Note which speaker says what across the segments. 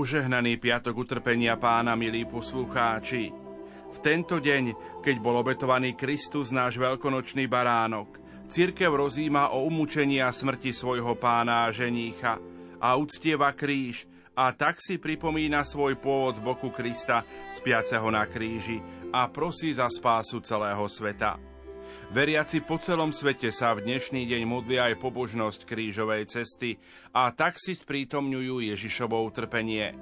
Speaker 1: Požehnaný piatok utrpenia pána, milí poslucháči. V tento deň, keď bol obetovaný Kristus, náš veľkonočný baránok, církev rozíma o umúčení a smrti svojho pána a ženícha a uctieva kríž a tak si pripomína svoj pôvod z boku Krista, spiaceho na kríži a prosí za spásu celého sveta. Veriaci po celom svete sa v dnešný deň modlia aj pobožnosť krížovej cesty a tak si sprítomňujú Ježišovo utrpenie.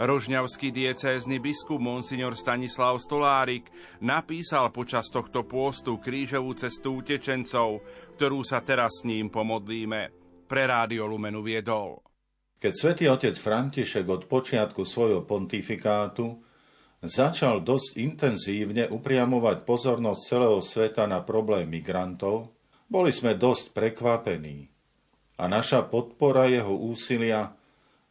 Speaker 1: Rožňavský diecézny biskup Monsignor Stanislav Stolárik napísal počas tohto pôstu krížovú cestu utečencov, ktorú sa teraz s ním pomodlíme. Pre Rádio Lumenu viedol.
Speaker 2: Keď svätý otec František od počiatku svojho pontifikátu začal dosť intenzívne upriamovať pozornosť celého sveta na problém migrantov, boli sme dosť prekvapení a naša podpora jeho úsilia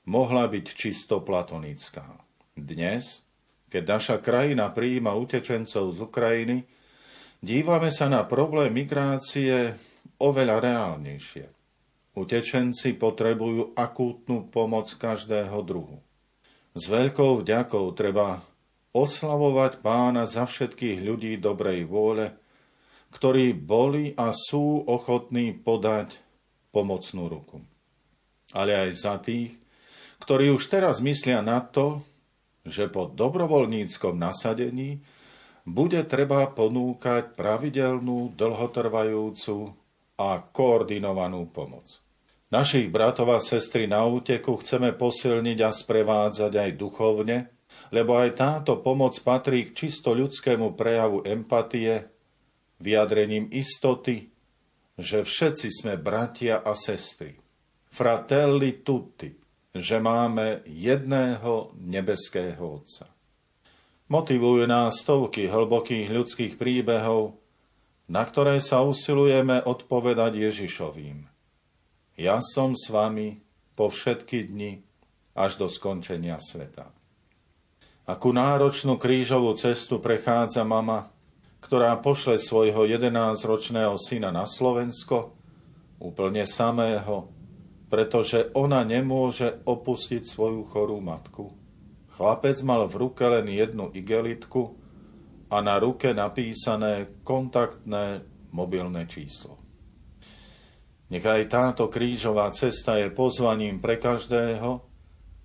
Speaker 2: mohla byť čisto platonická. Dnes, keď naša krajina prijíma utečencov z Ukrajiny, dívame sa na problém migrácie oveľa reálnejšie. Utečenci potrebujú akútnu pomoc každého druhu. S veľkou vďakou treba oslavovať pána za všetkých ľudí dobrej vôle, ktorí boli a sú ochotní podať pomocnú ruku. Ale aj za tých, ktorí už teraz myslia na to, že po dobrovoľníckom nasadení bude treba ponúkať pravidelnú, dlhotrvajúcu a koordinovanú pomoc. Našich bratov a sestry na úteku chceme posilniť a sprevádzať aj duchovne, lebo aj táto pomoc patrí k čisto ľudskému prejavu empatie, vyjadrením istoty, že všetci sme bratia a sestry. Fratelli tutti, že máme jedného nebeského Otca. Motivujú nás stovky hlbokých ľudských príbehov, na ktoré sa usilujeme odpovedať Ježišovým. Ja som s vami po všetky dni až do skončenia sveta. Akú náročnú krížovú cestu prechádza mama, ktorá pošle svojho 11-ročného syna na Slovensko, úplne samého, pretože ona nemôže opustiť svoju chorú matku. Chlapec mal v ruke len jednu igelitku a na ruke napísané kontaktné mobilné číslo. Nech aj táto krížová cesta je pozvaním pre každého,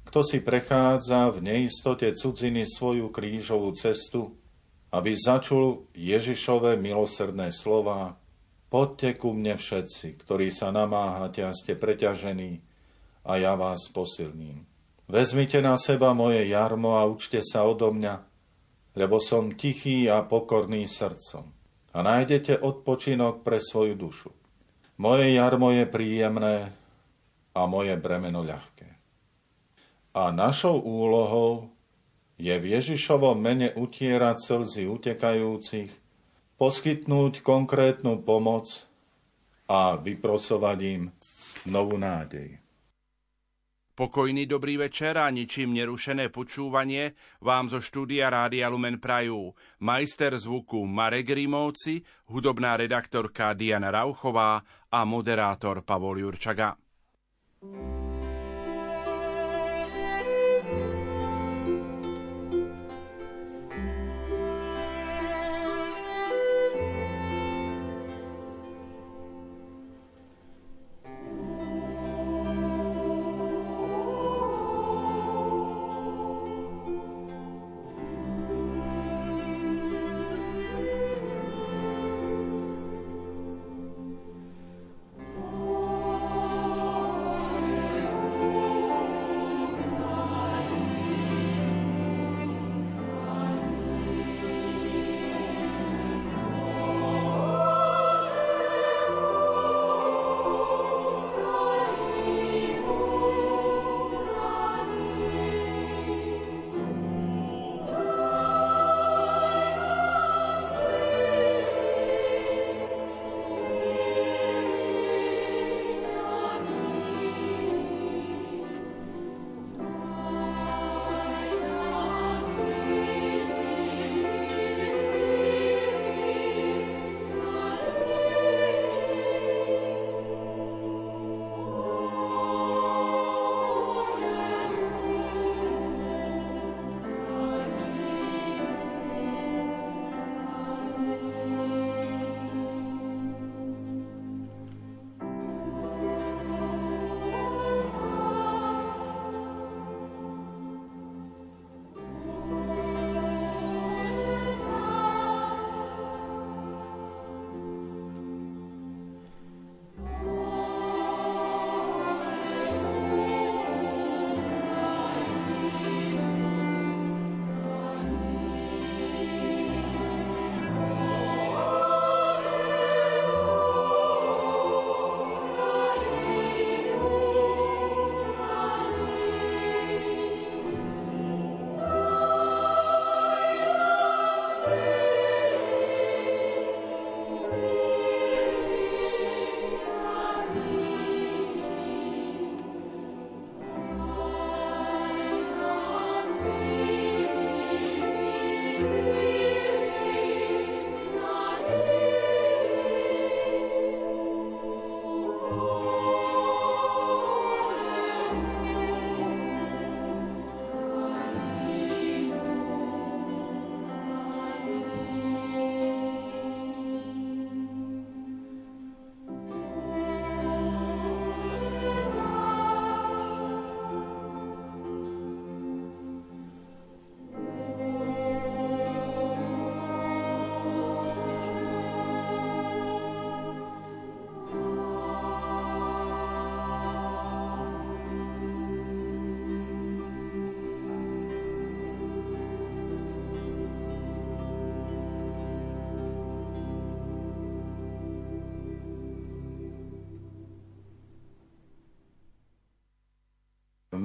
Speaker 2: kto si prechádza v neistote cudziny svoju krížovú cestu, aby začul Ježišové milosrdné slova Poďte ku mne všetci, ktorí sa namáhate a ste preťažení, a ja vás posilním. Vezmite na seba moje jarmo a učte sa odo mňa, lebo som tichý a pokorný srdcom a nájdete odpočinok pre svoju dušu. Moje jarmo je príjemné a moje bremeno ľahké. A našou úlohou je v Ježišovom mene utierať slzy utekajúcich, poskytnúť konkrétnu pomoc a vyprosovať im novú nádej.
Speaker 1: Pokojný dobrý večer a ničím nerušené počúvanie vám zo štúdia Rádia Lumen Prajú. Majster zvuku Marek Rimovci, hudobná redaktorka Diana Rauchová a moderátor Pavol Jurčaga. thank you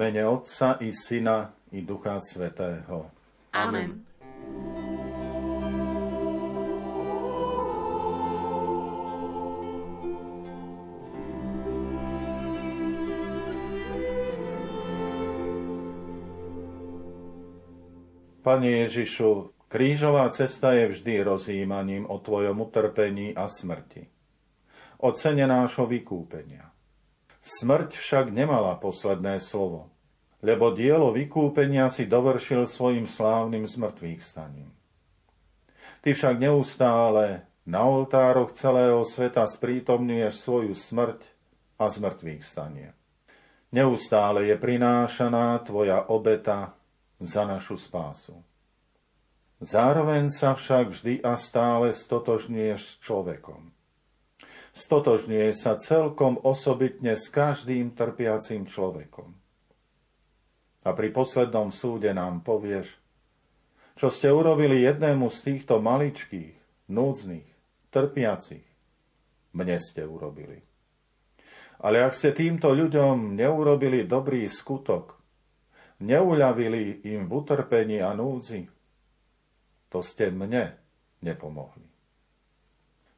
Speaker 2: mene Otca i Syna i Ducha Svetého.
Speaker 3: Amen.
Speaker 2: Pane Ježišu, krížová cesta je vždy rozjímaním o Tvojom utrpení a smrti. O cene nášho vykúpenia. Smrť však nemala posledné slovo, lebo dielo vykúpenia si dovršil svojim slávnym zmrtvých staním. Ty však neustále na oltároch celého sveta sprítomňuješ svoju smrť a zmrtvých stanie. Neustále je prinášaná tvoja obeta za našu spásu. Zároveň sa však vždy a stále stotožňuješ s človekom. Stotožňuje sa celkom osobitne s každým trpiacím človekom. A pri poslednom súde nám povieš, čo ste urobili jednému z týchto maličkých, núdznych, trpiacich, mne ste urobili. Ale ak ste týmto ľuďom neurobili dobrý skutok, neuľavili im v utrpení a núdzi, to ste mne nepomohli.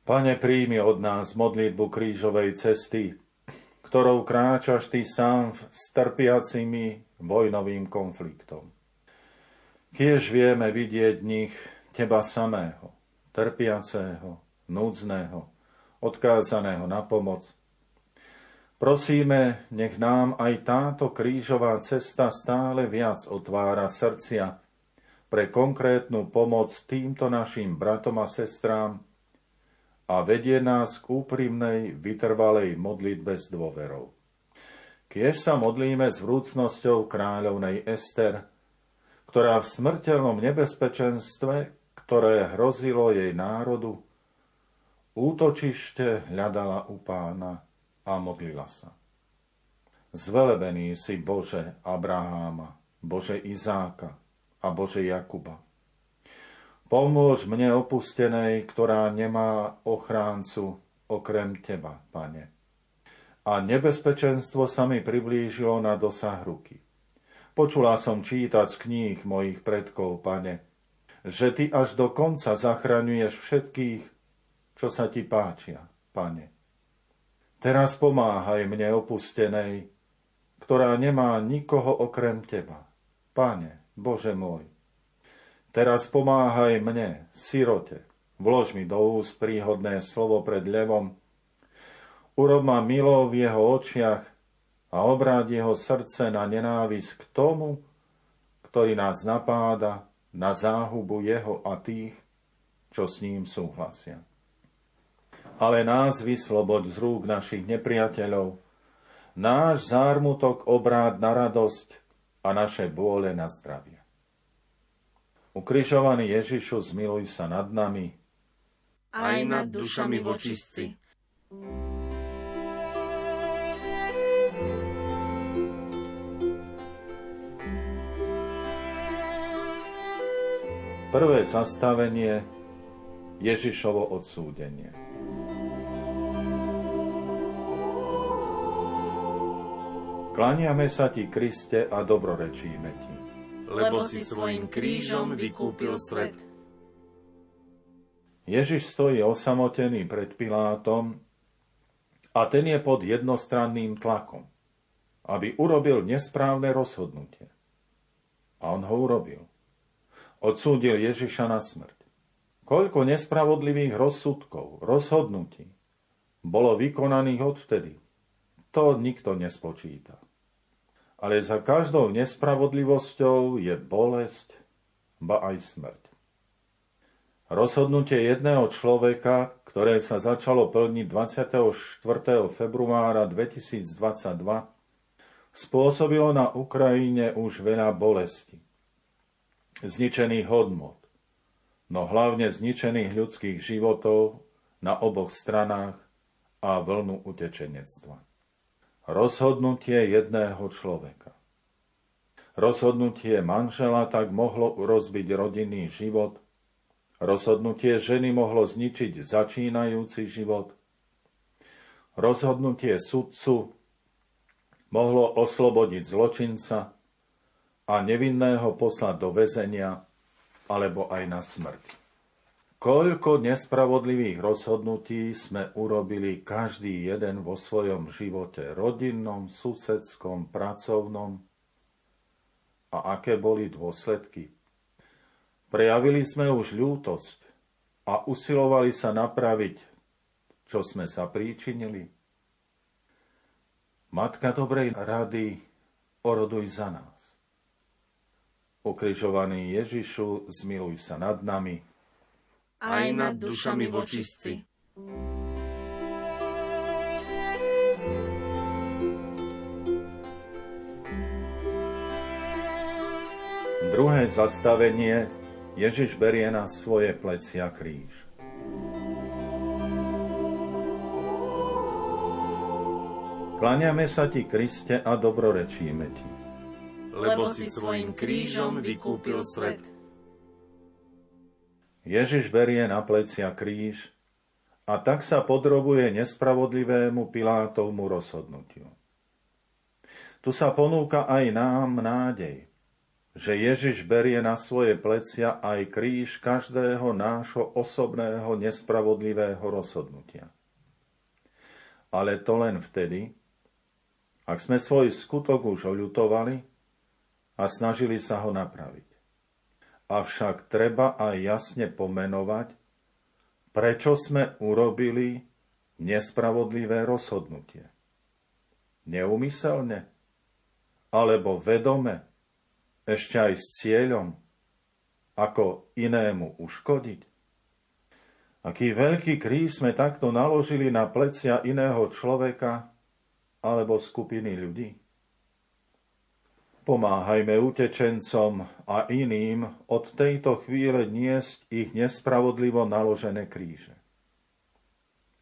Speaker 2: Pane, príjmi od nás modlitbu krížovej cesty, ktorou kráčaš ty sám s trpiacimi vojnovým konfliktom. Kiež vieme vidieť v nich teba samého, trpiaceho, núdzneho, odkázaného na pomoc – Prosíme, nech nám aj táto krížová cesta stále viac otvára srdcia pre konkrétnu pomoc týmto našim bratom a sestrám a vedie nás k úprimnej, vytrvalej modlitbe s dôverou. Kiež sa modlíme s vrúcnosťou kráľovnej Ester, ktorá v smrteľnom nebezpečenstve, ktoré hrozilo jej národu, útočište hľadala u pána a modlila sa. Zvelebený si Bože Abraháma, Bože Izáka a Bože Jakuba. Pomôž mne opustenej, ktorá nemá ochráncu okrem Teba, Pane. A nebezpečenstvo sa mi priblížilo na dosah ruky. Počula som čítať z kníh mojich predkov, Pane, že Ty až do konca zachraňuješ všetkých, čo sa Ti páčia, Pane. Teraz pomáhaj mne opustenej, ktorá nemá nikoho okrem Teba. Pane, Bože môj, teraz pomáhaj mne, sirote, vlož mi do úst príhodné slovo pred levom, urob ma milo v jeho očiach a obráť jeho srdce na nenávisť k tomu, ktorý nás napáda na záhubu jeho a tých, čo s ním súhlasia. Ale nás vysloboď z rúk našich nepriateľov, náš zármutok obráť na radosť a naše bôle na zdravie. Ukrižovaný Ježišu, zmiluj sa nad nami.
Speaker 3: Aj nad dušami vočistci.
Speaker 2: Prvé zastavenie Ježišovo odsúdenie. Klaniame sa ti, Kriste, a dobrorečíme ti.
Speaker 3: Lebo si svojim krížom vykúpil svet.
Speaker 2: Ježiš stojí osamotený pred Pilátom a ten je pod jednostranným tlakom, aby urobil nesprávne rozhodnutie. A on ho urobil. Odsúdil Ježiša na smrť. Koľko nespravodlivých rozsudkov, rozhodnutí bolo vykonaných odvtedy, to nikto nespočíta. Ale za každou nespravodlivosťou je bolesť, ba aj smrť. Rozhodnutie jedného človeka, ktoré sa začalo plniť 24. februára 2022, spôsobilo na Ukrajine už veľa bolesti, zničených hodnot, no hlavne zničených ľudských životov na oboch stranách a vlnu utečenectva. Rozhodnutie jedného človeka. Rozhodnutie manžela tak mohlo rozbiť rodinný život, rozhodnutie ženy mohlo zničiť začínajúci život, rozhodnutie sudcu mohlo oslobodiť zločinca a nevinného poslať do väzenia alebo aj na smrť. Koľko nespravodlivých rozhodnutí sme urobili každý jeden vo svojom živote, rodinnom, susedskom, pracovnom a aké boli dôsledky. Prejavili sme už ľútosť a usilovali sa napraviť, čo sme sa príčinili. Matka dobrej rady, oroduj za nás. Ukrižovaný Ježišu, zmiluj sa nad nami,
Speaker 3: aj nad dušami vočistci.
Speaker 2: Druhé zastavenie Ježiš berie na svoje plecia kríž. Kláňame sa ti, Kriste, a dobrorečíme ti.
Speaker 3: Lebo si svojim krížom vykúpil svet.
Speaker 2: Ježiš berie na plecia kríž a tak sa podrobuje nespravodlivému Pilátovmu rozhodnutiu. Tu sa ponúka aj nám nádej, že Ježiš berie na svoje plecia aj kríž každého nášho osobného nespravodlivého rozhodnutia. Ale to len vtedy, ak sme svoj skutok už oľutovali a snažili sa ho napraviť avšak treba aj jasne pomenovať, prečo sme urobili nespravodlivé rozhodnutie. Neumyselne? Alebo vedome? Ešte aj s cieľom? Ako inému uškodiť? Aký veľký kríž sme takto naložili na plecia iného človeka alebo skupiny ľudí? Pomáhajme utečencom a iným od tejto chvíle niesť ich nespravodlivo naložené kríže.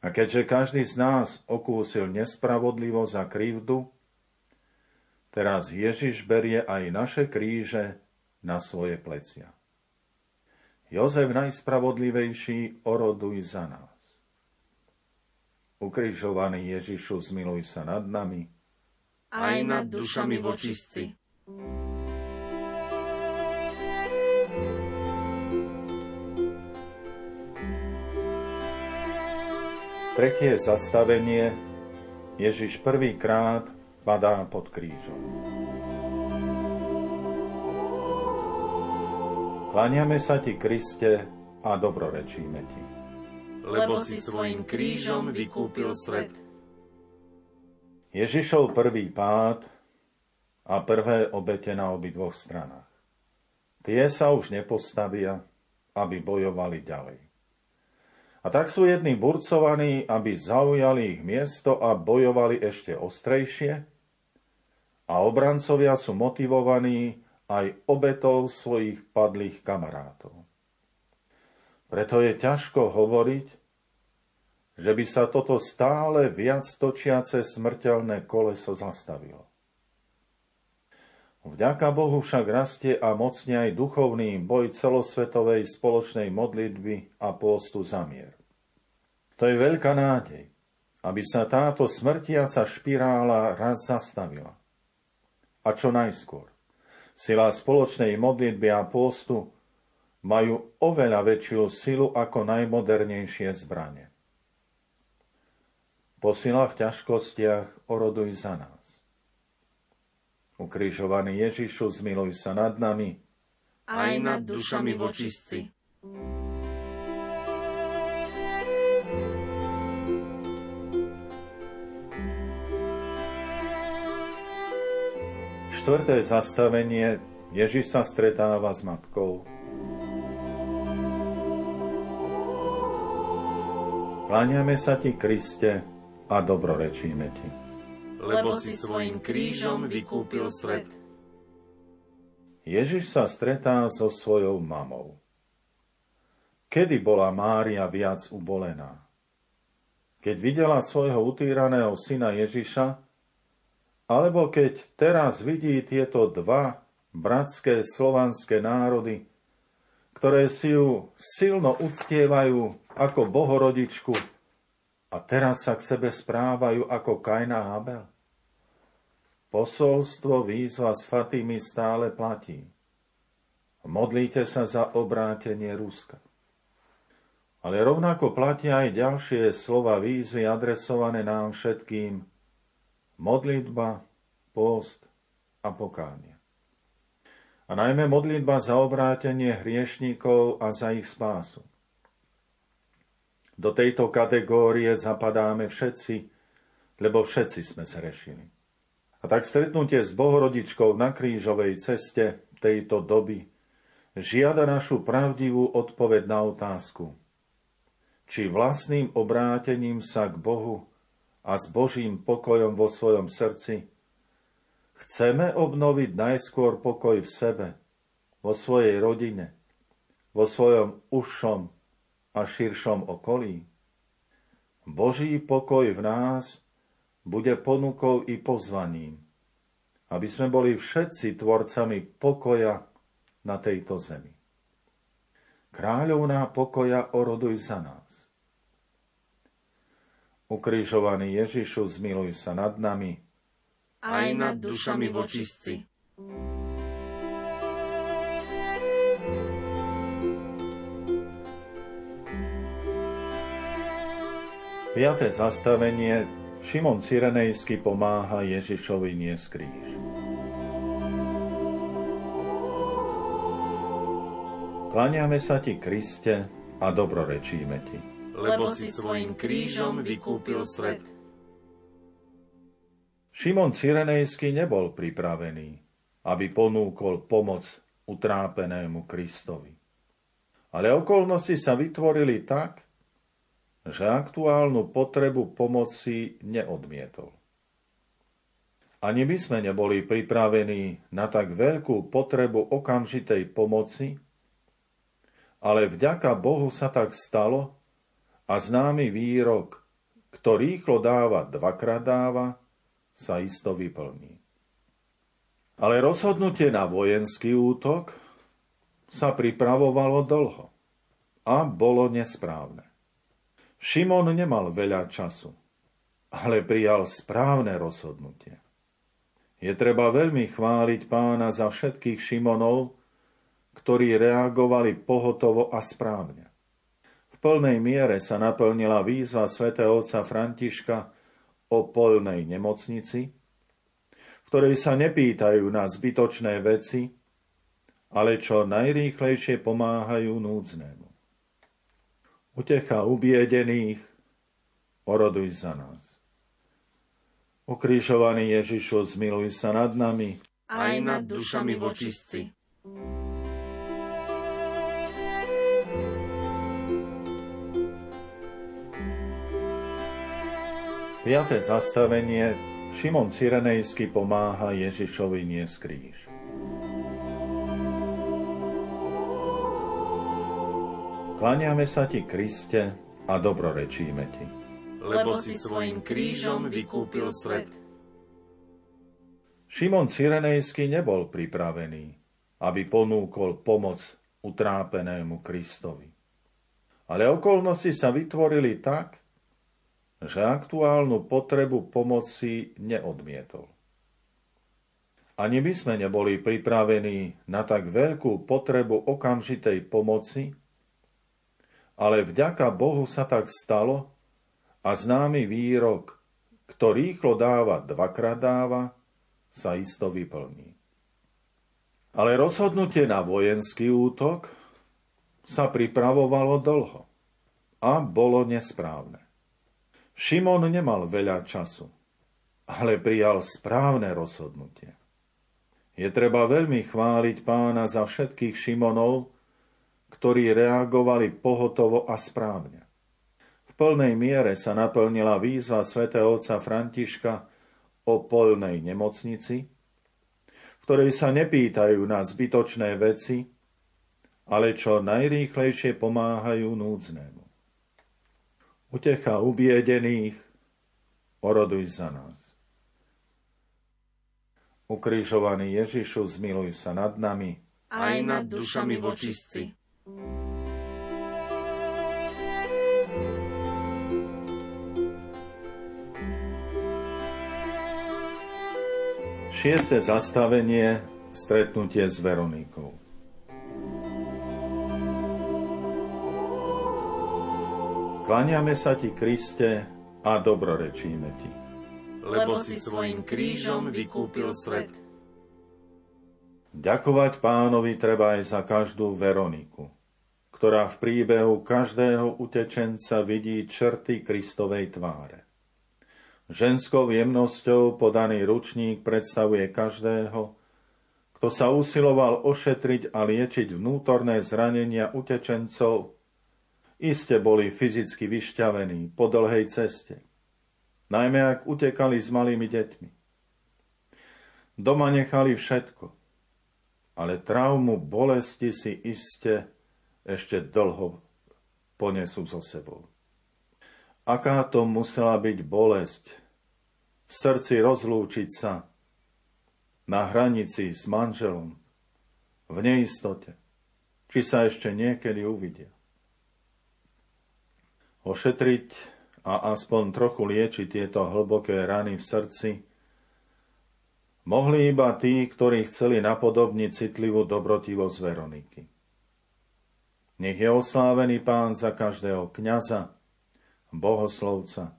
Speaker 2: A keďže každý z nás okúsil nespravodlivo za krivdu, teraz Ježiš berie aj naše kríže na svoje plecia. Jozef najspravodlivejší oroduj za nás. Ukrižovaný Ježišu, zmiluj sa nad nami,
Speaker 3: aj nad dušami vočistci
Speaker 2: Tretie zastavenie Ježiš prvýkrát padá pod krížom. Kláňame sa ti, Kriste, a dobrorečíme ti.
Speaker 3: Lebo si svojim krížom vykúpil svet.
Speaker 2: Ježišov prvý pád a prvé obete na obidvoch stranách. Tie sa už nepostavia, aby bojovali ďalej. A tak sú jedni burcovaní, aby zaujali ich miesto a bojovali ešte ostrejšie, a obrancovia sú motivovaní aj obetou svojich padlých kamarátov. Preto je ťažko hovoriť, že by sa toto stále viac točiace smrteľné koleso zastavilo. Vďaka Bohu však rastie a mocne aj duchovný boj celosvetovej spoločnej modlitby a pôstu za mier. To je veľká nádej, aby sa táto smrtiaca špirála raz zastavila. A čo najskôr. Sila spoločnej modlitby a pôstu majú oveľa väčšiu silu ako najmodernejšie zbranie. Posila v ťažkostiach oroduj za nás. Ukrižovaný Ježišu, zmiluj sa nad nami.
Speaker 3: Aj nad dušami vočistci.
Speaker 2: Štvrté zastavenie Ježiš sa stretáva s matkou. Kláňame sa ti, Kriste, a dobrorečíme ti
Speaker 3: lebo si svojim krížom vykúpil svet.
Speaker 2: Ježiš sa stretá so svojou mamou. Kedy bola Mária viac ubolená? Keď videla svojho utýraného syna Ježiša, alebo keď teraz vidí tieto dva bratské slovanské národy, ktoré si ju silno uctievajú ako bohorodičku a teraz sa k sebe správajú ako Kain a Abel? Posolstvo výzva s Fatými stále platí. Modlíte sa za obrátenie Ruska. Ale rovnako platia aj ďalšie slova výzvy adresované nám všetkým. Modlitba, post a pokánie. A najmä modlitba za obrátenie hriešníkov a za ich spásu. Do tejto kategórie zapadáme všetci, lebo všetci sme zrešili. A tak stretnutie s Bohorodičkou na krížovej ceste tejto doby žiada našu pravdivú odpoveď na otázku, či vlastným obrátením sa k Bohu a s Božím pokojom vo svojom srdci chceme obnoviť najskôr pokoj v sebe, vo svojej rodine, vo svojom užšom a širšom okolí. Boží pokoj v nás bude ponukou i pozvaním, aby sme boli všetci tvorcami pokoja na tejto zemi. Kráľovná pokoja oroduj za nás. Ukrižovaný Ježišu, zmiluj sa nad nami.
Speaker 3: Aj nad dušami vočistci.
Speaker 2: Piaté zastavenie Šimon Cyrenejsky pomáha Ježišovi niesť kríž. Klaniame sa ti, Kriste, a dobrorečíme ti.
Speaker 3: Lebo si svojim krížom vykúpil svet.
Speaker 2: Šimon Cyrenejský nebol pripravený, aby ponúkol pomoc utrápenému Kristovi. Ale okolnosti sa vytvorili tak, že aktuálnu potrebu pomoci neodmietol. Ani my sme neboli pripravení na tak veľkú potrebu okamžitej pomoci, ale vďaka Bohu sa tak stalo a známy výrok, kto rýchlo dáva, dvakrát dáva, sa isto vyplní. Ale rozhodnutie na vojenský útok sa pripravovalo dlho a bolo nesprávne. Šimon nemal veľa času, ale prijal správne rozhodnutie. Je treba veľmi chváliť pána za všetkých Šimonov, ktorí reagovali pohotovo a správne. V plnej miere sa naplnila výzva svätého otca Františka o polnej nemocnici, v ktorej sa nepýtajú na zbytočné veci, ale čo najrýchlejšie pomáhajú núdznému. Utecha ubiedených, oroduj za nás. Ukrižovaný Ježišu, zmiluj sa nad nami.
Speaker 3: Aj nad dušami vočistci.
Speaker 2: Piaté zastavenie Šimon Cyrenejsky pomáha Ježišovi niesť kríž. Kláňame sa ti, Kriste, a dobrorečíme ti.
Speaker 3: Lebo si svojim krížom vykúpil svet.
Speaker 2: Šimon Cyrenejský nebol pripravený, aby ponúkol pomoc utrápenému Kristovi. Ale okolnosti sa vytvorili tak, že aktuálnu potrebu pomoci neodmietol. Ani my sme neboli pripravení na tak veľkú potrebu okamžitej pomoci, ale vďaka Bohu sa tak stalo a známy výrok, kto rýchlo dáva, dvakrát dáva, sa isto vyplní. Ale rozhodnutie na vojenský útok sa pripravovalo dlho a bolo nesprávne. Šimon nemal veľa času, ale prijal správne rozhodnutie. Je treba veľmi chváliť pána za všetkých Šimonov, ktorí reagovali pohotovo a správne. V plnej miere sa naplnila výzva svätého otca Františka o polnej nemocnici, v ktorej sa nepýtajú na zbytočné veci, ale čo najrýchlejšie pomáhajú núdznému. Utecha ubiedených, oroduj za nás. Ukrižovaný Ježišu, zmiluj sa nad nami,
Speaker 3: aj nad dušami vočistci.
Speaker 2: Šieste zastavenie stretnutie s Veronikou. Kláňame sa ti, Kriste, a dobrorečíme ti.
Speaker 3: Lebo si svojim krížom vykúpil svet.
Speaker 2: Ďakovať pánovi treba aj za každú Veroniku, ktorá v príbehu každého utečenca vidí črty Kristovej tváre. Ženskou jemnosťou podaný ručník predstavuje každého, kto sa usiloval ošetriť a liečiť vnútorné zranenia utečencov, iste boli fyzicky vyšťavení po dlhej ceste, najmä ak utekali s malými deťmi. Doma nechali všetko, ale traumu bolesti si iste ešte dlho ponesú so sebou. Aká to musela byť bolesť v srdci rozlúčiť sa na hranici s manželom, v neistote, či sa ešte niekedy uvidia. Ošetriť a aspoň trochu liečiť tieto hlboké rany v srdci – Mohli iba tí, ktorí chceli napodobniť citlivú dobrotivosť Veroniky. Nech je oslávený pán za každého kňaza, bohoslovca,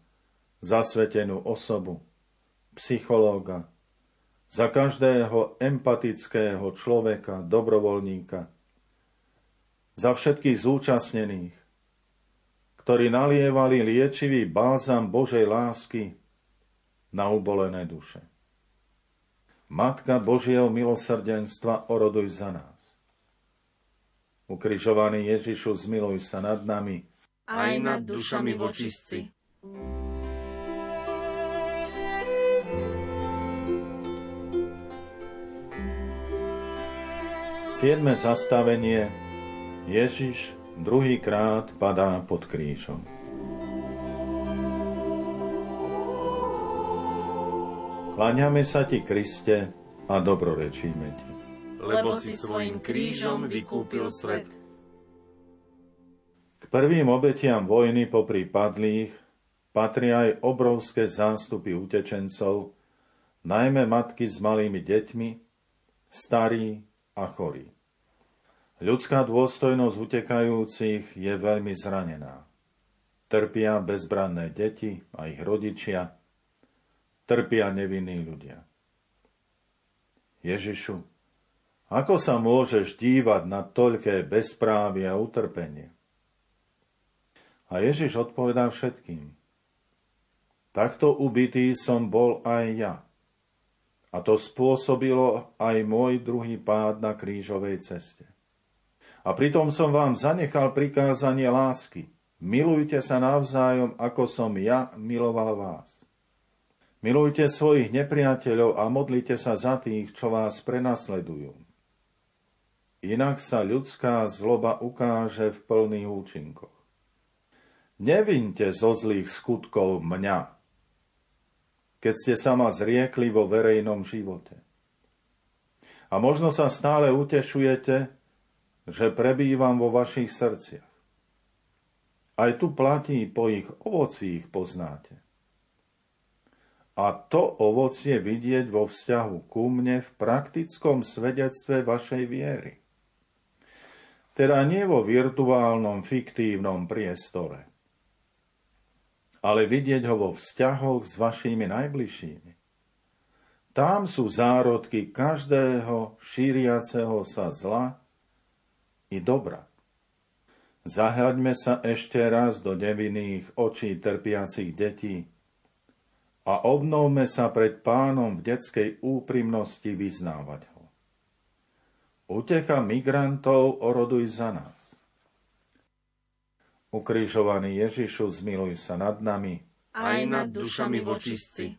Speaker 2: zasvetenú osobu, psychológa, za každého empatického človeka, dobrovoľníka, za všetkých zúčastnených, ktorí nalievali liečivý bálzam Božej lásky na ubolené duše. Matka Božieho milosrdenstva, oroduj za nás. Ukrižovaný Ježišu, zmiluj sa nad nami.
Speaker 3: Aj nad dušami vočistci.
Speaker 2: Siedme zastavenie Ježiš druhýkrát padá pod krížom. Kláňame sa ti, Kriste, a dobrorečíme ti.
Speaker 3: Lebo si svojim krížom vykúpil svet.
Speaker 2: K prvým obetiam vojny popri padlých patria aj obrovské zástupy utečencov, najmä matky s malými deťmi, starí a chorí. Ľudská dôstojnosť utekajúcich je veľmi zranená. Trpia bezbranné deti a ich rodičia, trpia nevinní ľudia. Ježišu, ako sa môžeš dívať na toľké bezprávy a utrpenie? A Ježiš odpovedá všetkým. Takto ubitý som bol aj ja. A to spôsobilo aj môj druhý pád na krížovej ceste. A pritom som vám zanechal prikázanie lásky. Milujte sa navzájom, ako som ja miloval vás. Milujte svojich nepriateľov a modlite sa za tých, čo vás prenasledujú. Inak sa ľudská zloba ukáže v plných účinkoch. Nevinte zo zlých skutkov mňa, keď ste sa ma zriekli vo verejnom živote. A možno sa stále utešujete, že prebývam vo vašich srdciach. Aj tu platí, po ich ovocí ich poznáte a to ovocie vidieť vo vzťahu ku mne v praktickom svedectve vašej viery. Teda nie vo virtuálnom, fiktívnom priestore, ale vidieť ho vo vzťahoch s vašimi najbližšími. Tam sú zárodky každého šíriaceho sa zla i dobra. Zahľaďme sa ešte raz do nevinných očí trpiacich detí, a obnovme sa pred pánom v detskej úprimnosti vyznávať. Utecha migrantov oroduj za nás. Ukrižovaný Ježišu, zmiluj sa nad nami.
Speaker 3: Aj nad dušami vočistci.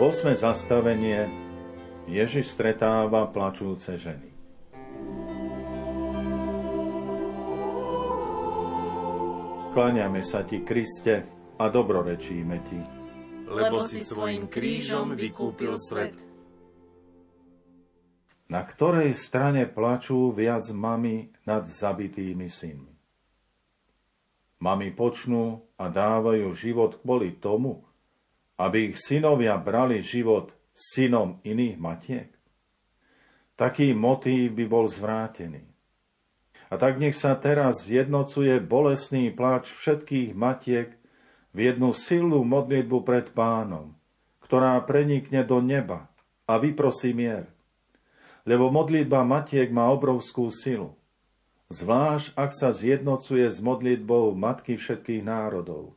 Speaker 2: Vosme zastavenie Ježiš stretáva plačúce ženy. Kláňame sa ti, Kriste, a dobrorečíme ti.
Speaker 3: Lebo si svojim krížom vykúpil svet.
Speaker 2: Na ktorej strane plačú viac mami nad zabitými synmi? Mami počnú a dávajú život kvôli tomu, aby ich synovia brali život synom iných matiek? Taký motív by bol zvrátený. A tak nech sa teraz zjednocuje bolesný pláč všetkých matiek v jednu silnú modlitbu pred pánom, ktorá prenikne do neba a vyprosí mier. Lebo modlitba matiek má obrovskú silu zvlášť ak sa zjednocuje s modlitbou Matky všetkých národov.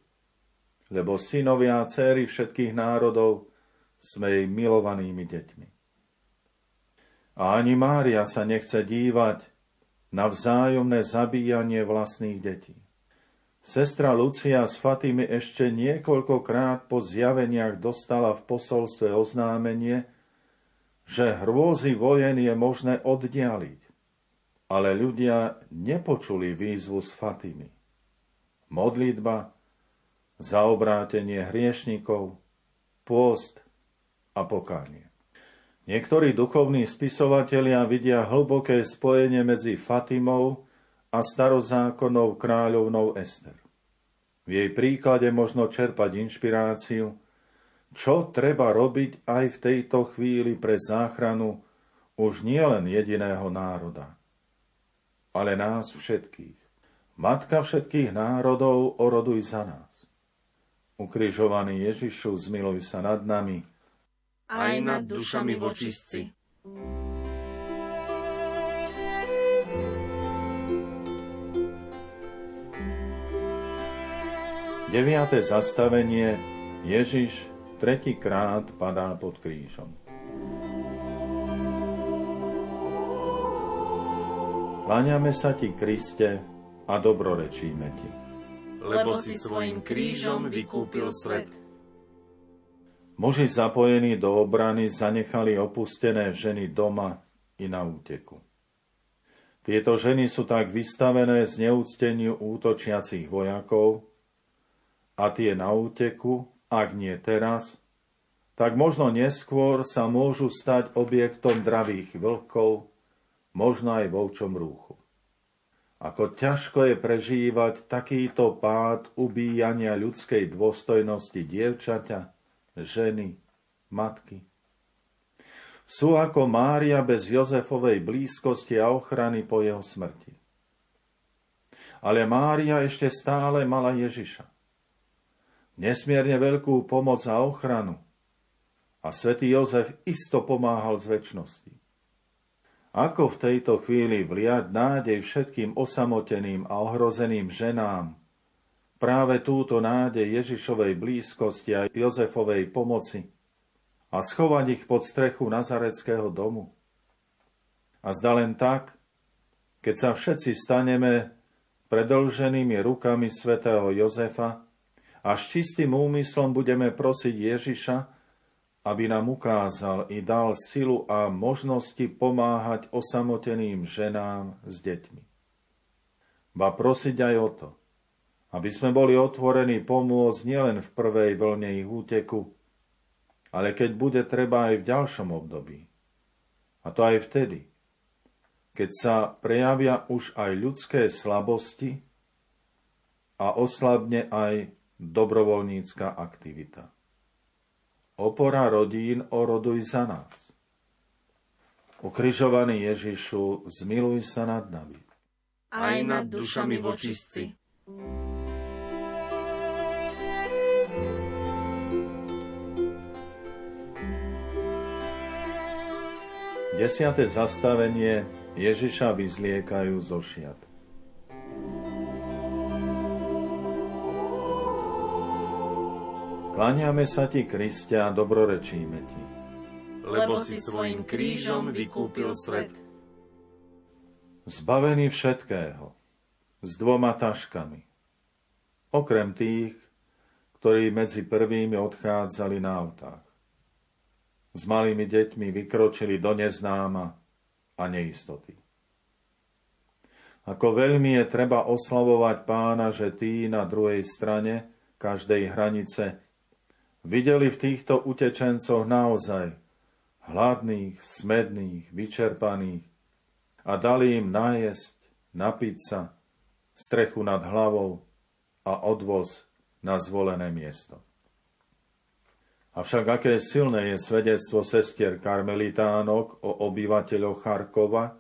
Speaker 2: Lebo synovia a céry všetkých národov sme jej milovanými deťmi. A ani Mária sa nechce dívať na vzájomné zabíjanie vlastných detí. Sestra Lucia z Fatimy ešte niekoľkokrát po zjaveniach dostala v posolstve oznámenie, že hrôzy vojen je možné oddialiť ale ľudia nepočuli výzvu z Fatimy. Modlitba, zaobrátenie hriešnikov, pôst a pokánie. Niektorí duchovní spisovatelia vidia hlboké spojenie medzi Fatimou a starozákonnou kráľovnou Ester. V jej príklade možno čerpať inšpiráciu, čo treba robiť aj v tejto chvíli pre záchranu už nielen jediného národa ale nás všetkých. Matka všetkých národov, oroduj za nás. Ukrižovaný Ježišu, zmiluj sa nad nami.
Speaker 3: Aj nad dušami vočistci.
Speaker 2: Deviate zastavenie Ježiš tretíkrát padá pod krížom. Kláňame sa ti, Kriste, a dobrorečíme ti.
Speaker 3: Lebo si svojim krížom vykúpil svet.
Speaker 2: Muži zapojení do obrany zanechali opustené ženy doma i na úteku. Tieto ženy sú tak vystavené z neúcteniu útočiacich vojakov a tie na úteku, ak nie teraz, tak možno neskôr sa môžu stať objektom dravých vlkov, možno aj v ovčom rúchu. Ako ťažko je prežívať takýto pád ubíjania ľudskej dôstojnosti dievčaťa, ženy, matky. Sú ako Mária bez Jozefovej blízkosti a ochrany po jeho smrti. Ale Mária ešte stále mala Ježiša. Nesmierne veľkú pomoc a ochranu. A svätý Jozef isto pomáhal z väčšnosti. Ako v tejto chvíli vliať nádej všetkým osamoteným a ohrozeným ženám, práve túto nádej Ježišovej blízkosti a Jozefovej pomoci a schovať ich pod strechu Nazareckého domu. A zda len tak, keď sa všetci staneme predlženými rukami svätého Jozefa a s čistým úmyslom budeme prosiť Ježiša, aby nám ukázal i dal silu a možnosti pomáhať osamoteným ženám s deťmi. Ba prosiť aj o to, aby sme boli otvorení pomôcť nielen v prvej vlne ich úteku, ale keď bude treba aj v ďalšom období. A to aj vtedy, keď sa prejavia už aj ľudské slabosti a oslabne aj dobrovoľnícka aktivita opora rodín, oroduj za nás. Ukrižovaný Ježišu, zmiluj sa nad nami.
Speaker 3: Aj nad dušami vočistci.
Speaker 2: Desiate zastavenie Ježiša vyzliekajú zo šiat. Kláňame sa ti, Kriste, a dobrorečíme ti.
Speaker 3: Lebo si svojim krížom vykúpil svet.
Speaker 2: Zbavený všetkého, s dvoma taškami. Okrem tých, ktorí medzi prvými odchádzali na autách. S malými deťmi vykročili do neznáma a neistoty. Ako veľmi je treba oslavovať pána, že tí na druhej strane každej hranice videli v týchto utečencoch naozaj hladných, smedných, vyčerpaných a dali im nájsť, napiť sa, strechu nad hlavou a odvoz na zvolené miesto. Avšak aké silné je svedectvo sestier karmelitánok o obyvateľoch Charkova,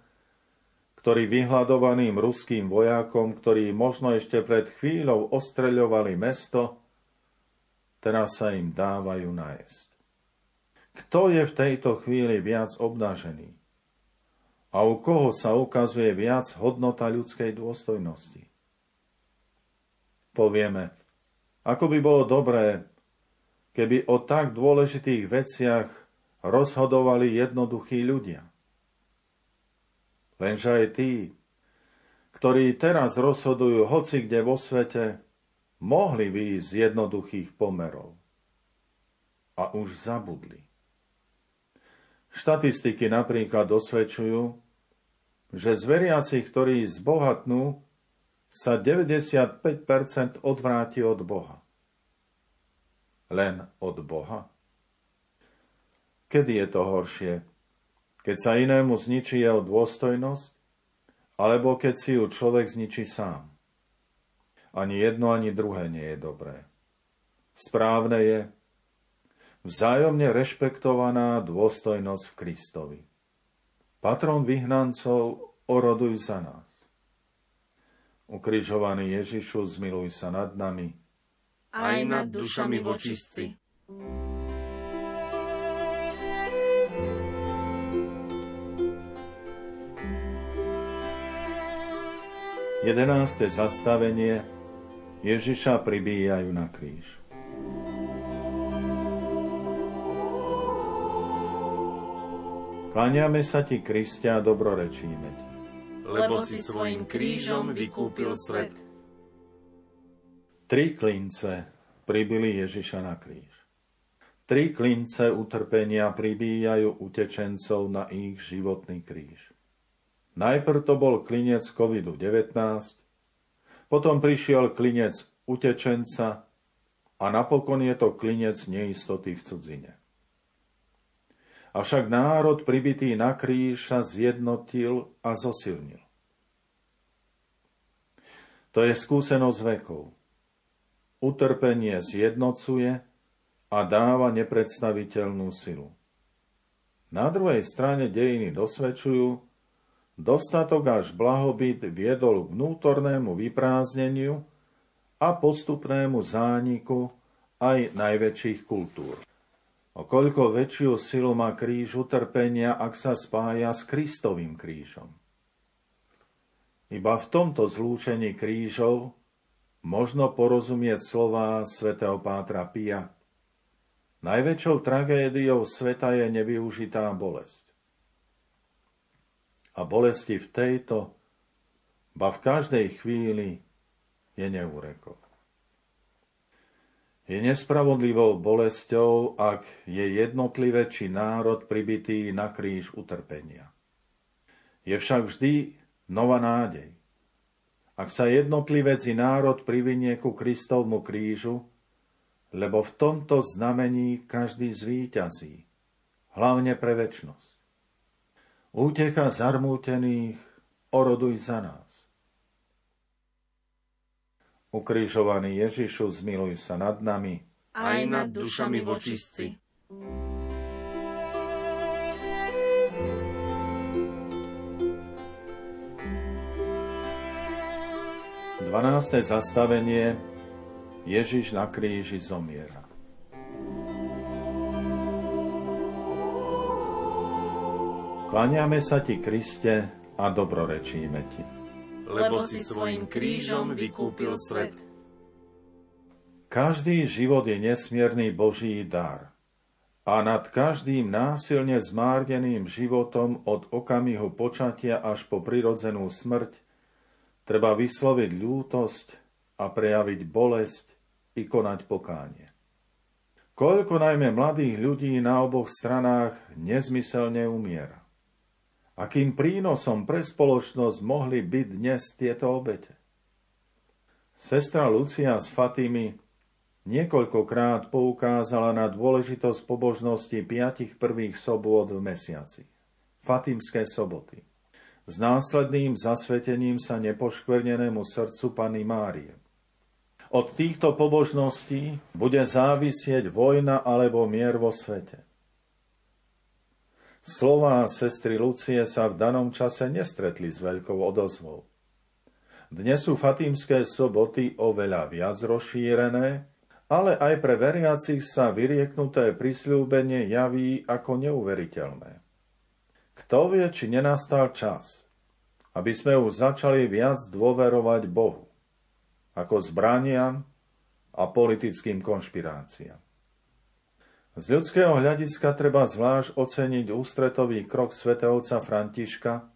Speaker 2: ktorí vyhľadovaným ruským vojakom, ktorí možno ešte pred chvíľou ostreľovali mesto, teraz sa im dávajú najesť. Kto je v tejto chvíli viac obnažený? A u koho sa ukazuje viac hodnota ľudskej dôstojnosti? Povieme, ako by bolo dobré, keby o tak dôležitých veciach rozhodovali jednoduchí ľudia. Lenže aj tí, ktorí teraz rozhodujú hoci kde vo svete, mohli výjsť z jednoduchých pomerov. A už zabudli. Štatistiky napríklad dosvedčujú, že z veriacich, ktorí zbohatnú, sa 95% odvráti od Boha. Len od Boha? Kedy je to horšie? Keď sa inému zničí jeho dôstojnosť, alebo keď si ju človek zničí sám? Ani jedno, ani druhé nie je dobré. Správne je, vzájomne rešpektovaná dôstojnosť v Kristovi. Patron vyhnancov, oroduj za nás. Ukrižovaný Ježišu, zmiluj sa nad nami.
Speaker 3: Aj nad dušami vočistci.
Speaker 2: Jedenácté zastavenie Ježiša pribíjajú na kríž. Kláňame sa ti, Kristia, a dobrorečíme ti.
Speaker 3: Lebo si svojim krížom vykúpil svet.
Speaker 2: Tri klince pribili Ježiša na kríž. Tri klince utrpenia pribíjajú utečencov na ich životný kríž. Najprv to bol klinec COVID-19, potom prišiel klinec utečenca a napokon je to klinec neistoty v cudzine. Avšak národ pribitý na kríž zjednotil a zosilnil. To je skúsenosť vekov. Utrpenie zjednocuje a dáva nepredstaviteľnú silu. Na druhej strane dejiny dosvedčujú, dostatok až blahobyt viedol k vnútornému vyprázdneniu a postupnému zániku aj najväčších kultúr. O koľko väčšiu silu má kríž utrpenia, ak sa spája s Kristovým krížom. Iba v tomto zlúčení krížov možno porozumieť slová svätého Pátra Pia. Najväčšou tragédiou sveta je nevyužitá bolesť. A bolesti v tejto, ba v každej chvíli je neúrekov. Je nespravodlivou bolesťou, ak je jednotlivé či národ pribitý na kríž utrpenia. Je však vždy nová nádej. Ak sa jednotlivec i národ privinie ku Kristovmu krížu, lebo v tomto znamení každý zvíťazí, hlavne pre väčnosť. Útecha zarmútených oroduj za nás. Ukrižovaný Ježišu, zmiluj sa nad nami.
Speaker 3: Aj nad dušami vočistci.
Speaker 2: Dvanácté zastavenie Ježiš na kríži zomiera. Kláňame sa ti, Kriste, a dobrorečíme ti
Speaker 3: lebo si svojim krížom vykúpil svet.
Speaker 2: Každý život je nesmierný Boží dar. A nad každým násilne zmárneným životom od okamihu počatia až po prirodzenú smrť treba vysloviť ľútosť a prejaviť bolesť i konať pokánie. Koľko najmä mladých ľudí na oboch stranách nezmyselne umiera akým prínosom pre spoločnosť mohli byť dnes tieto obete. Sestra Lucia z Fatimy niekoľkokrát poukázala na dôležitosť pobožnosti piatich prvých sobôd v mesiaci. Fatimské soboty. S následným zasvetením sa nepoškvrnenému srdcu Pany Márie. Od týchto pobožností bude závisieť vojna alebo mier vo svete. Slová sestry Lucie sa v danom čase nestretli s veľkou odozvou. Dnes sú fatímske soboty oveľa viac rozšírené, ale aj pre veriacich sa vyrieknuté prisľúbenie javí ako neuveriteľné. Kto vie, či nenastal čas, aby sme už začali viac dôverovať Bohu ako zbraniam a politickým konšpiráciám. Z ľudského hľadiska treba zvlášť oceniť ústretový krok svätého Františka,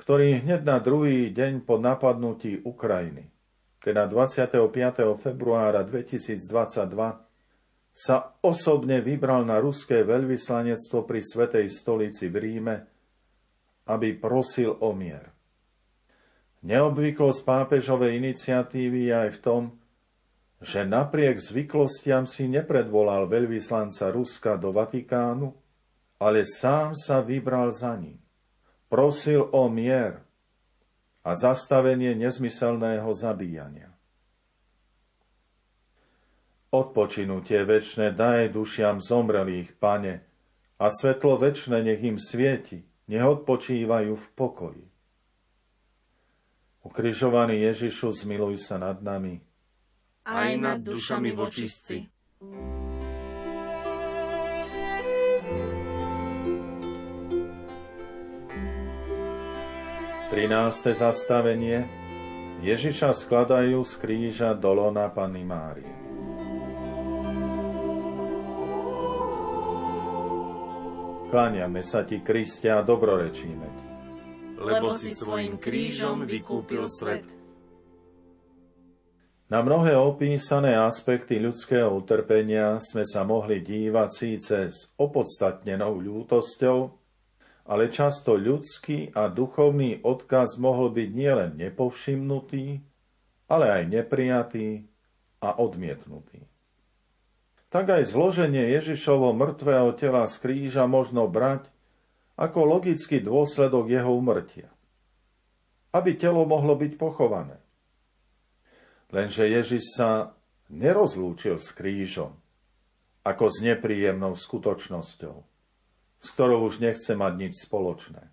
Speaker 2: ktorý hneď na druhý deň po napadnutí Ukrajiny, teda 25. februára 2022, sa osobne vybral na ruské veľvyslanectvo pri Svetej stolici v Ríme, aby prosil o mier. Neobvyklosť pápežovej iniciatívy je aj v tom, že napriek zvyklostiam si nepredvolal veľvyslanca Ruska do Vatikánu, ale sám sa vybral za ním. Prosil o mier a zastavenie nezmyselného zabíjania. Odpočinutie väčšie daj dušiam zomrelých, pane, a svetlo väčšie nech im svieti, nech odpočívajú v pokoji. Ukrižovaný Ježišu, zmiluj sa nad nami.
Speaker 3: Aj nad dušami vočistci.
Speaker 2: Trináste zastavenie Ježiša skladajú z kríža do lona Panny Márie. Kláňame sa ti, Kriste, a dobrorečíme ti
Speaker 3: lebo si svojim krížom vykúpil svet.
Speaker 2: Na mnohé opísané aspekty ľudského utrpenia sme sa mohli dívať síce s opodstatnenou ľútosťou, ale často ľudský a duchovný odkaz mohol byť nielen nepovšimnutý, ale aj neprijatý a odmietnutý. Tak aj zloženie Ježišovo mŕtvého tela z kríža možno brať ako logický dôsledok jeho umrtia. Aby telo mohlo byť pochované. Lenže Ježiš sa nerozlúčil s krížom ako s nepríjemnou skutočnosťou, s ktorou už nechce mať nič spoločné.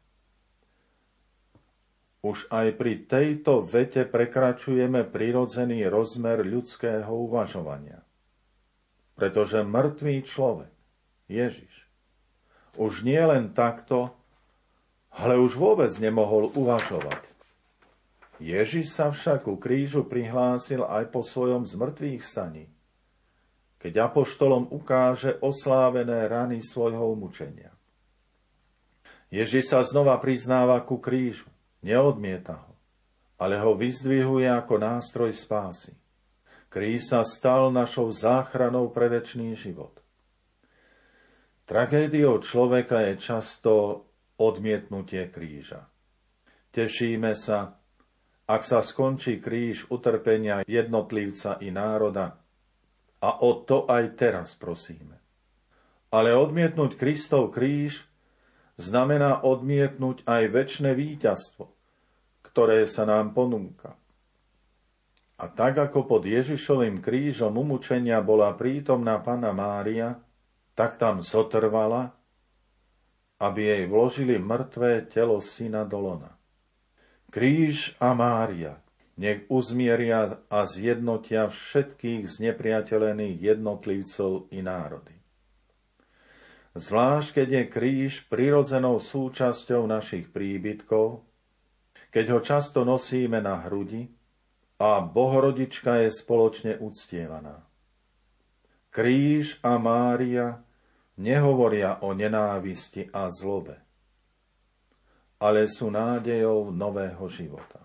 Speaker 2: Už aj pri tejto vete prekračujeme prirodzený rozmer ľudského uvažovania. Pretože mŕtvý človek, Ježiš, už nie len takto, ale už vôbec nemohol uvažovať. Ježiš sa však ku krížu prihlásil aj po svojom zmrtvých staní, keď apoštolom ukáže oslávené rany svojho umučenia. Ježiš sa znova priznáva ku krížu, neodmieta ho, ale ho vyzdvihuje ako nástroj spásy. Kríž sa stal našou záchranou pre väčší život. Tragédiou človeka je často odmietnutie kríža. Tešíme sa, ak sa skončí kríž utrpenia jednotlivca i národa. A o to aj teraz prosíme. Ale odmietnúť Kristov kríž znamená odmietnúť aj väčšie víťazstvo, ktoré sa nám ponúka. A tak ako pod Ježišovým krížom umúčenia bola prítomná Pana Mária, tak tam zotrvala, aby jej vložili mŕtvé telo syna Dolona. Kríž a Mária nech uzmieria a zjednotia všetkých znepriateľených jednotlivcov i národy. Zvlášť, keď je kríž prirodzenou súčasťou našich príbytkov, keď ho často nosíme na hrudi a Bohorodička je spoločne uctievaná. Kríž a Mária nehovoria o nenávisti a zlobe, ale sú nádejou nového života.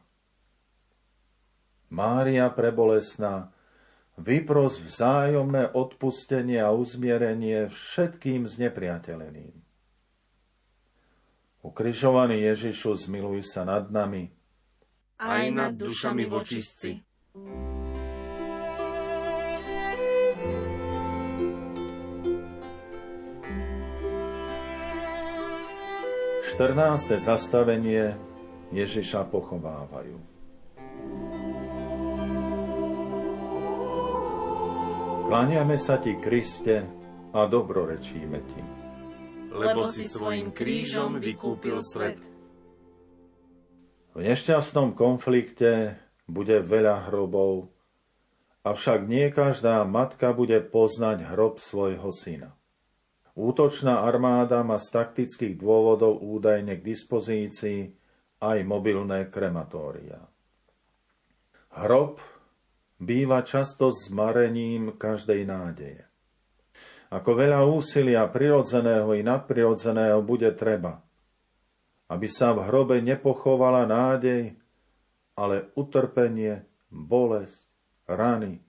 Speaker 2: Mária prebolesná, vypros vzájomné odpustenie a uzmierenie všetkým znepriateľeným. Ukrižovaný Ježišu, zmiluj sa nad nami.
Speaker 3: Aj nad dušami vočistci.
Speaker 2: 14. zastavenie Ježiša pochovávajú. Kláňame sa ti, Kriste, a dobrorečíme ti.
Speaker 3: Lebo si svojim krížom vykúpil svet.
Speaker 2: V nešťastnom konflikte bude veľa hrobov, avšak nie každá matka bude poznať hrob svojho syna. Útočná armáda má z taktických dôvodov údajne k dispozícii aj mobilné krematória. Hrob býva často zmarením každej nádeje. Ako veľa úsilia prirodzeného i nadprirodzeného bude treba, aby sa v hrobe nepochovala nádej, ale utrpenie, bolesť, rany,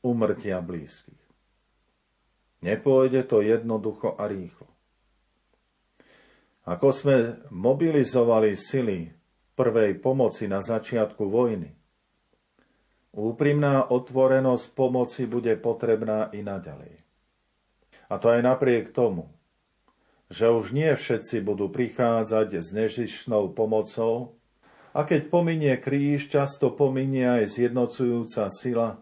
Speaker 2: umrtia blízkych. Nepôjde to jednoducho a rýchlo. Ako sme mobilizovali sily prvej pomoci na začiatku vojny, úprimná otvorenosť pomoci bude potrebná i naďalej. A to aj napriek tomu, že už nie všetci budú prichádzať s nežišnou pomocou, a keď pominie kríž, často pominie aj zjednocujúca sila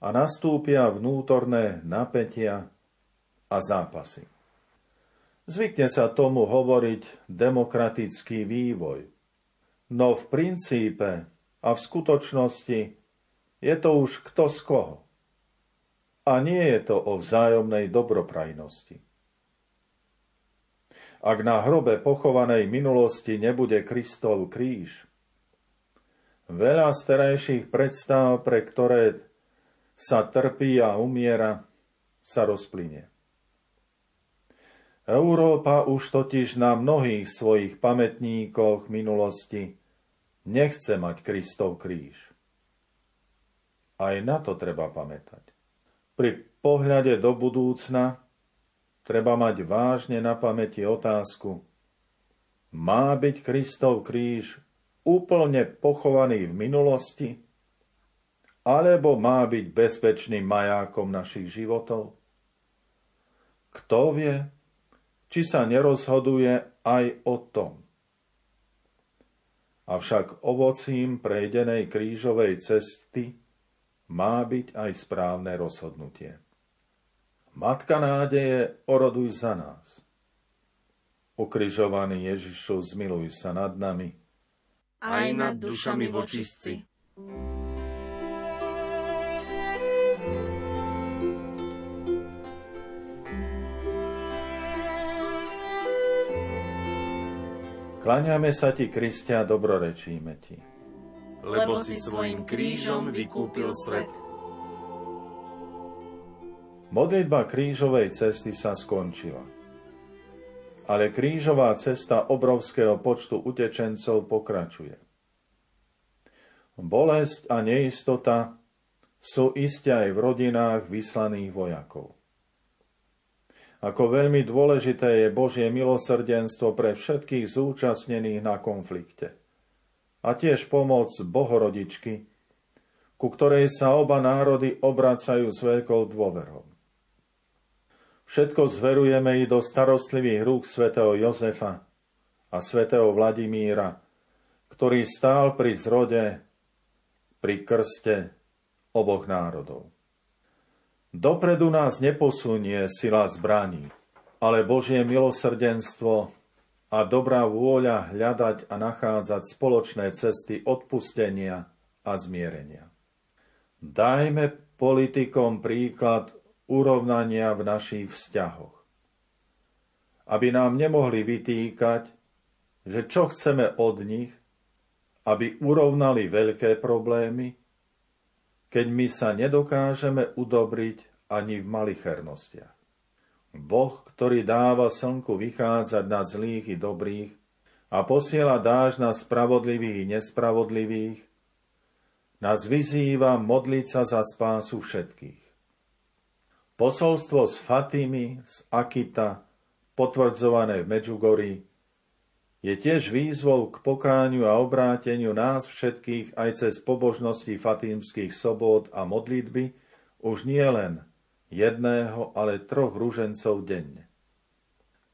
Speaker 2: a nastúpia vnútorné napätia a zápasy. Zvykne sa tomu hovoriť demokratický vývoj. No v princípe a v skutočnosti je to už kto z koho. A nie je to o vzájomnej dobroprajnosti. Ak na hrobe pochovanej minulosti nebude Kristov kríž, veľa z terajších predstav, pre ktoré sa trpí a umiera, sa rozplynie. Európa už totiž na mnohých svojich pamätníkoch minulosti nechce mať Kristov kríž. Aj na to treba pamätať. Pri pohľade do budúcna treba mať vážne na pamäti otázku, má byť Kristov kríž úplne pochovaný v minulosti, alebo má byť bezpečným majákom našich životov? Kto vie, či sa nerozhoduje aj o tom. Avšak ovocím prejdenej krížovej cesty má byť aj správne rozhodnutie. Matka nádeje, oroduj za nás. Ukrižovaný Ježišu, zmiluj sa nad nami.
Speaker 3: Aj nad dušami vočistci.
Speaker 2: Kláňame sa ti, Kristia, dobrorečíme ti.
Speaker 3: Lebo si svojim krížom vykúpil svet.
Speaker 2: Modlitba krížovej cesty sa skončila. Ale krížová cesta obrovského počtu utečencov pokračuje. Bolesť a neistota sú iste aj v rodinách vyslaných vojakov ako veľmi dôležité je Božie milosrdenstvo pre všetkých zúčastnených na konflikte. A tiež pomoc Bohorodičky, ku ktorej sa oba národy obracajú s veľkou dôverou. Všetko zverujeme i do starostlivých rúk svätého Jozefa a svätého Vladimíra, ktorý stál pri zrode, pri krste oboch národov. Dopredu nás neposunie sila zbraní, ale Božie milosrdenstvo a dobrá vôľa hľadať a nachádzať spoločné cesty odpustenia a zmierenia. Dajme politikom príklad urovnania v našich vzťahoch. Aby nám nemohli vytýkať, že čo chceme od nich, aby urovnali veľké problémy, keď my sa nedokážeme udobriť ani v malichernostiach. Boh, ktorý dáva slnku vychádzať na zlých i dobrých a posiela dáž na spravodlivých i nespravodlivých, nás vyzýva modliť sa za spásu všetkých. Posolstvo z Fatimy, z Akita, potvrdzované v Medžugorí, je tiež výzvou k pokáňu a obráteniu nás všetkých aj cez pobožnosti fatímskych sobot a modlitby už nie len jedného, ale troch ružencov denne.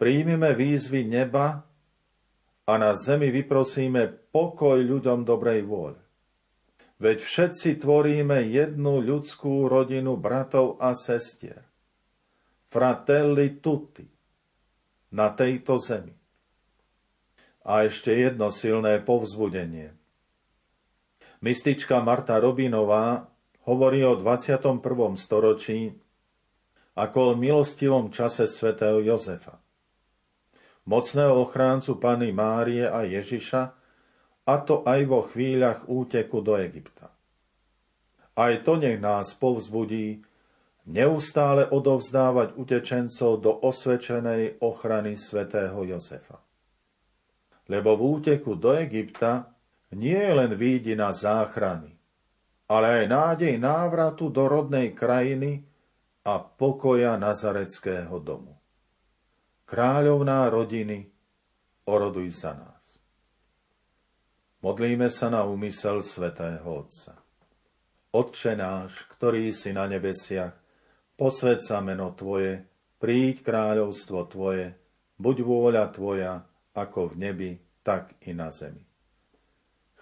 Speaker 2: Príjmime výzvy neba a na zemi vyprosíme pokoj ľuďom dobrej vôle. Veď všetci tvoríme jednu ľudskú rodinu bratov a sestier. Fratelli tutti. Na tejto zemi. A ešte jedno silné povzbudenie. Mystička Marta Robinová hovorí o 21. storočí ako o milostivom čase svätého Jozefa. Mocného ochráncu Pany Márie a Ježiša, a to aj vo chvíľach úteku do Egypta. Aj to nech nás povzbudí neustále odovzdávať utečencov do osvečenej ochrany svätého Jozefa. Lebo v úteku do Egypta nie je len výdina záchrany, ale aj nádej návratu do rodnej krajiny a pokoja Nazareckého domu. Kráľovná rodiny, oroduj za nás. Modlíme sa na úmysel svätého Otca. Otče náš, ktorý si na nebesiach, posved meno Tvoje, príď kráľovstvo Tvoje, buď vôľa Tvoja, ako v nebi, tak i na zemi.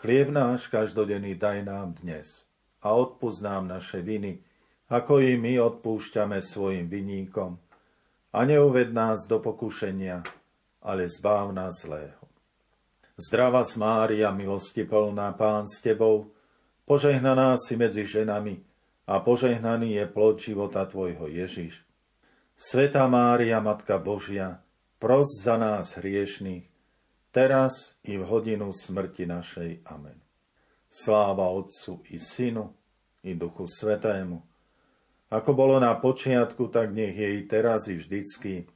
Speaker 2: Chlieb náš každodenný daj nám dnes a odpúsť nám naše viny, ako i my odpúšťame svojim viníkom. A neuved nás do pokušenia, ale zbáv nás zlého. Zdrava Mária, milosti plná, Pán s Tebou, požehnaná si medzi ženami a požehnaný je plod života Tvojho Ježiš. Sveta Mária, Matka Božia, pros za nás hriešných, teraz i v hodinu smrti našej. Amen. Sláva Otcu i Synu i Duchu Svetému, ako bolo na počiatku, tak nech je i teraz i vždycky,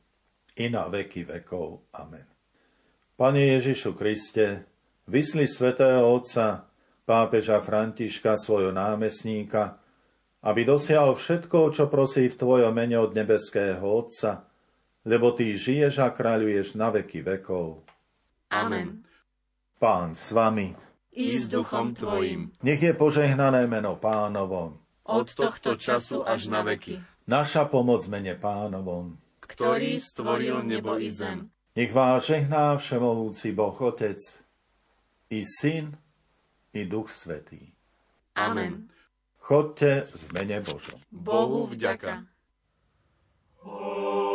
Speaker 2: i na veky vekov. Amen. Pane Ježišu Kriste, vysli svätého Otca, pápeža Františka, svojho námestníka, aby dosiahol všetko, čo prosí v Tvojom mene od nebeského Otca, lebo Ty žiješ a kráľuješ na veky vekov.
Speaker 3: Amen.
Speaker 2: Pán s vami.
Speaker 3: I s duchom Tvojim.
Speaker 2: Nech je požehnané meno pánovom
Speaker 3: od tohto času až na veky.
Speaker 2: Naša pomoc mene pánovom,
Speaker 3: ktorý stvoril nebo i zem.
Speaker 2: Nech vás žehná všemovúci Boh Otec, i Syn, i Duch Svetý.
Speaker 3: Amen.
Speaker 2: Chodte v mene Božom.
Speaker 3: Bohu vďaka. Oh.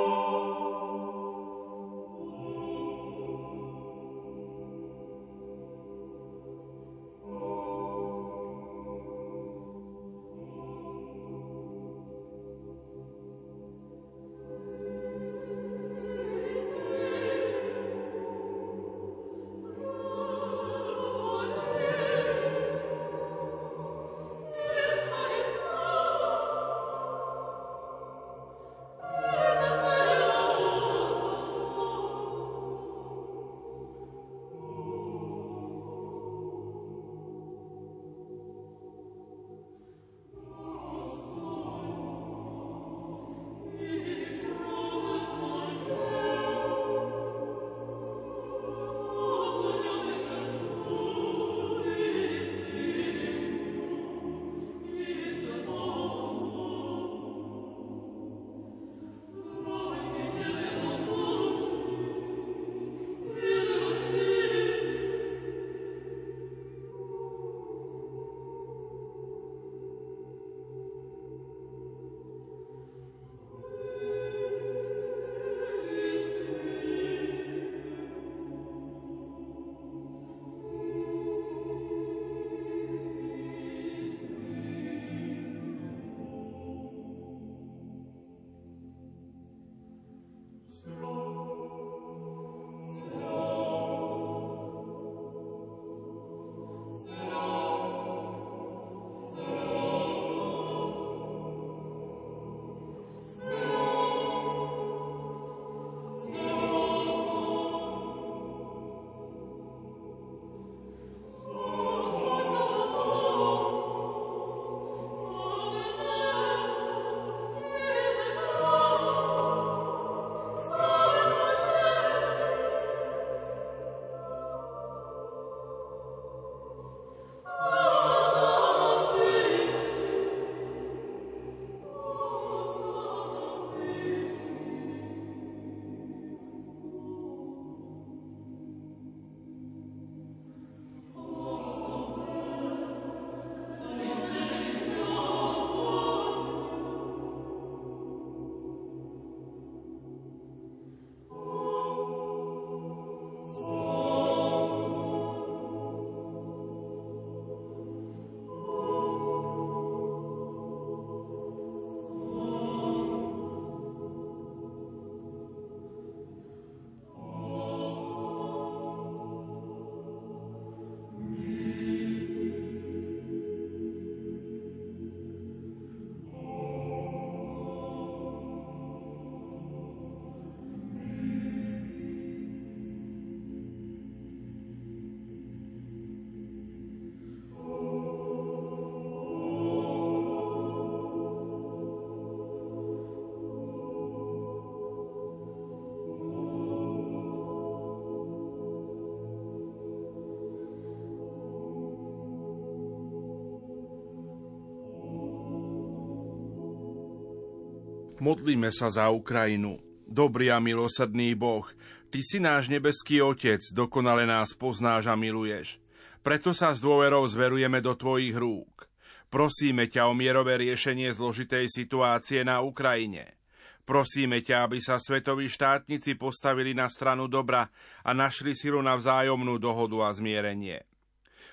Speaker 1: Modlíme sa za Ukrajinu. Dobrý a milosrdný Boh, Ty si náš nebeský Otec, dokonale nás poznáš a miluješ. Preto sa s dôverou zverujeme do Tvojich rúk. Prosíme ťa o mierové riešenie zložitej situácie na Ukrajine. Prosíme ťa, aby sa svetoví štátnici postavili na stranu dobra a našli silu na vzájomnú dohodu a zmierenie.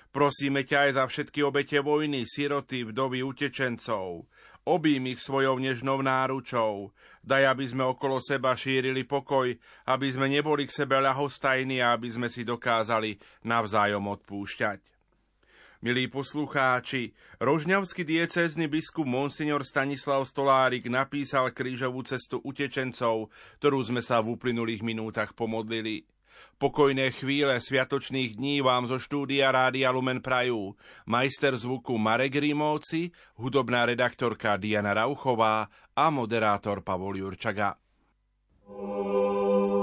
Speaker 1: Prosíme ťa aj za všetky obete vojny, siroty, vdovy, utečencov. Obím ich svojou nežnou náručou. Daj, aby sme okolo seba šírili pokoj, aby sme neboli k sebe ľahostajní a aby sme si dokázali navzájom odpúšťať. Milí poslucháči, rožňavský diecézny biskup Monsignor Stanislav Stolárik napísal krížovú cestu utečencov, ktorú sme sa v uplynulých minútach pomodlili. Pokojné chvíle sviatočných dní vám zo štúdia Rádia Lumen Prajú. Majster zvuku Marek Rímovci, hudobná redaktorka Diana Rauchová a moderátor Pavol Jurčaga. Oh.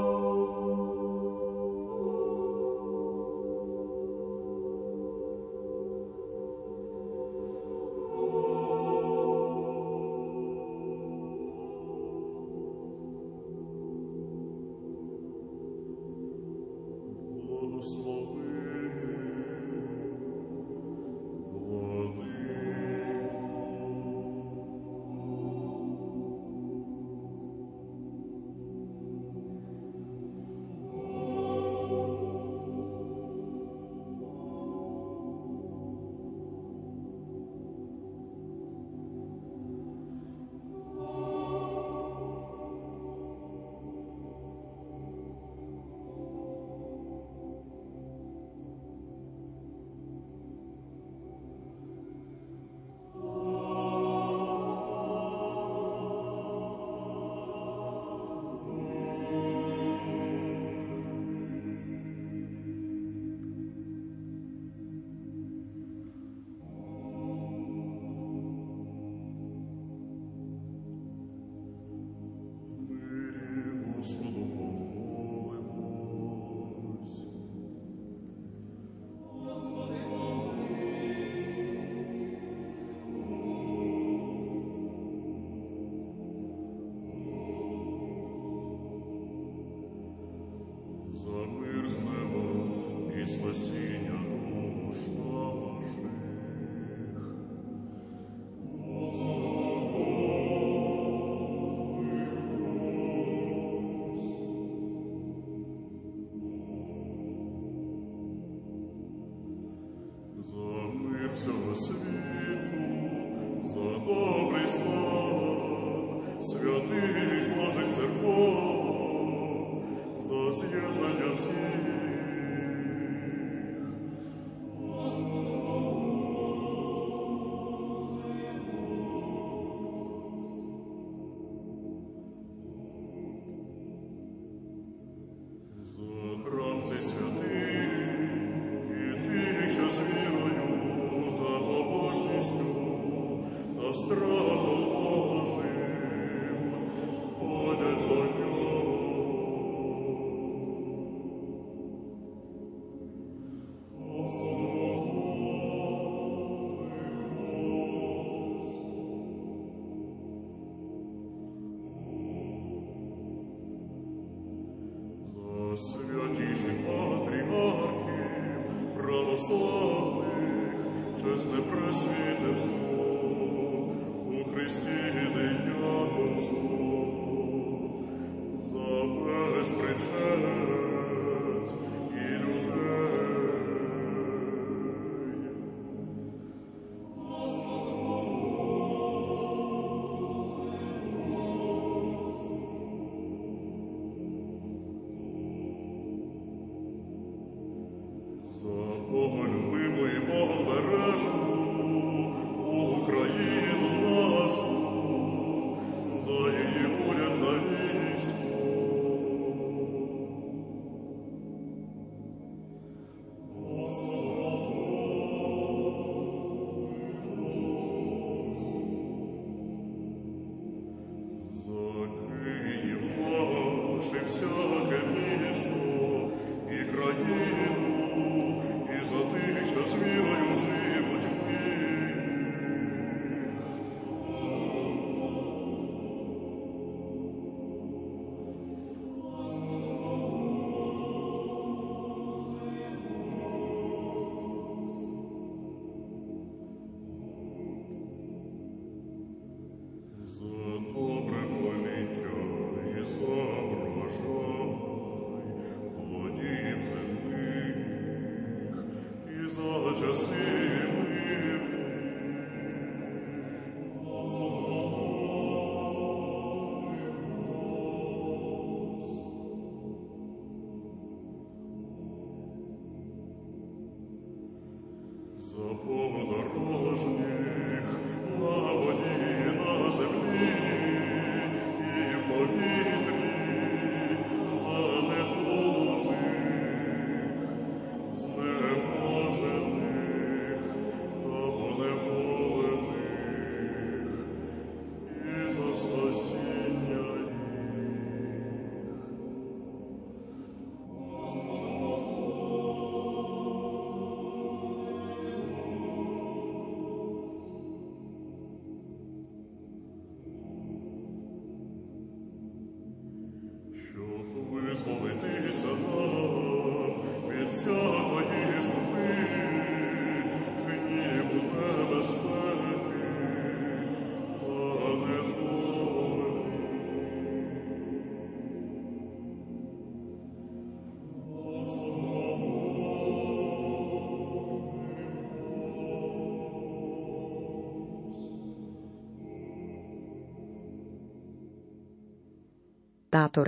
Speaker 4: Lord.
Speaker 5: Táto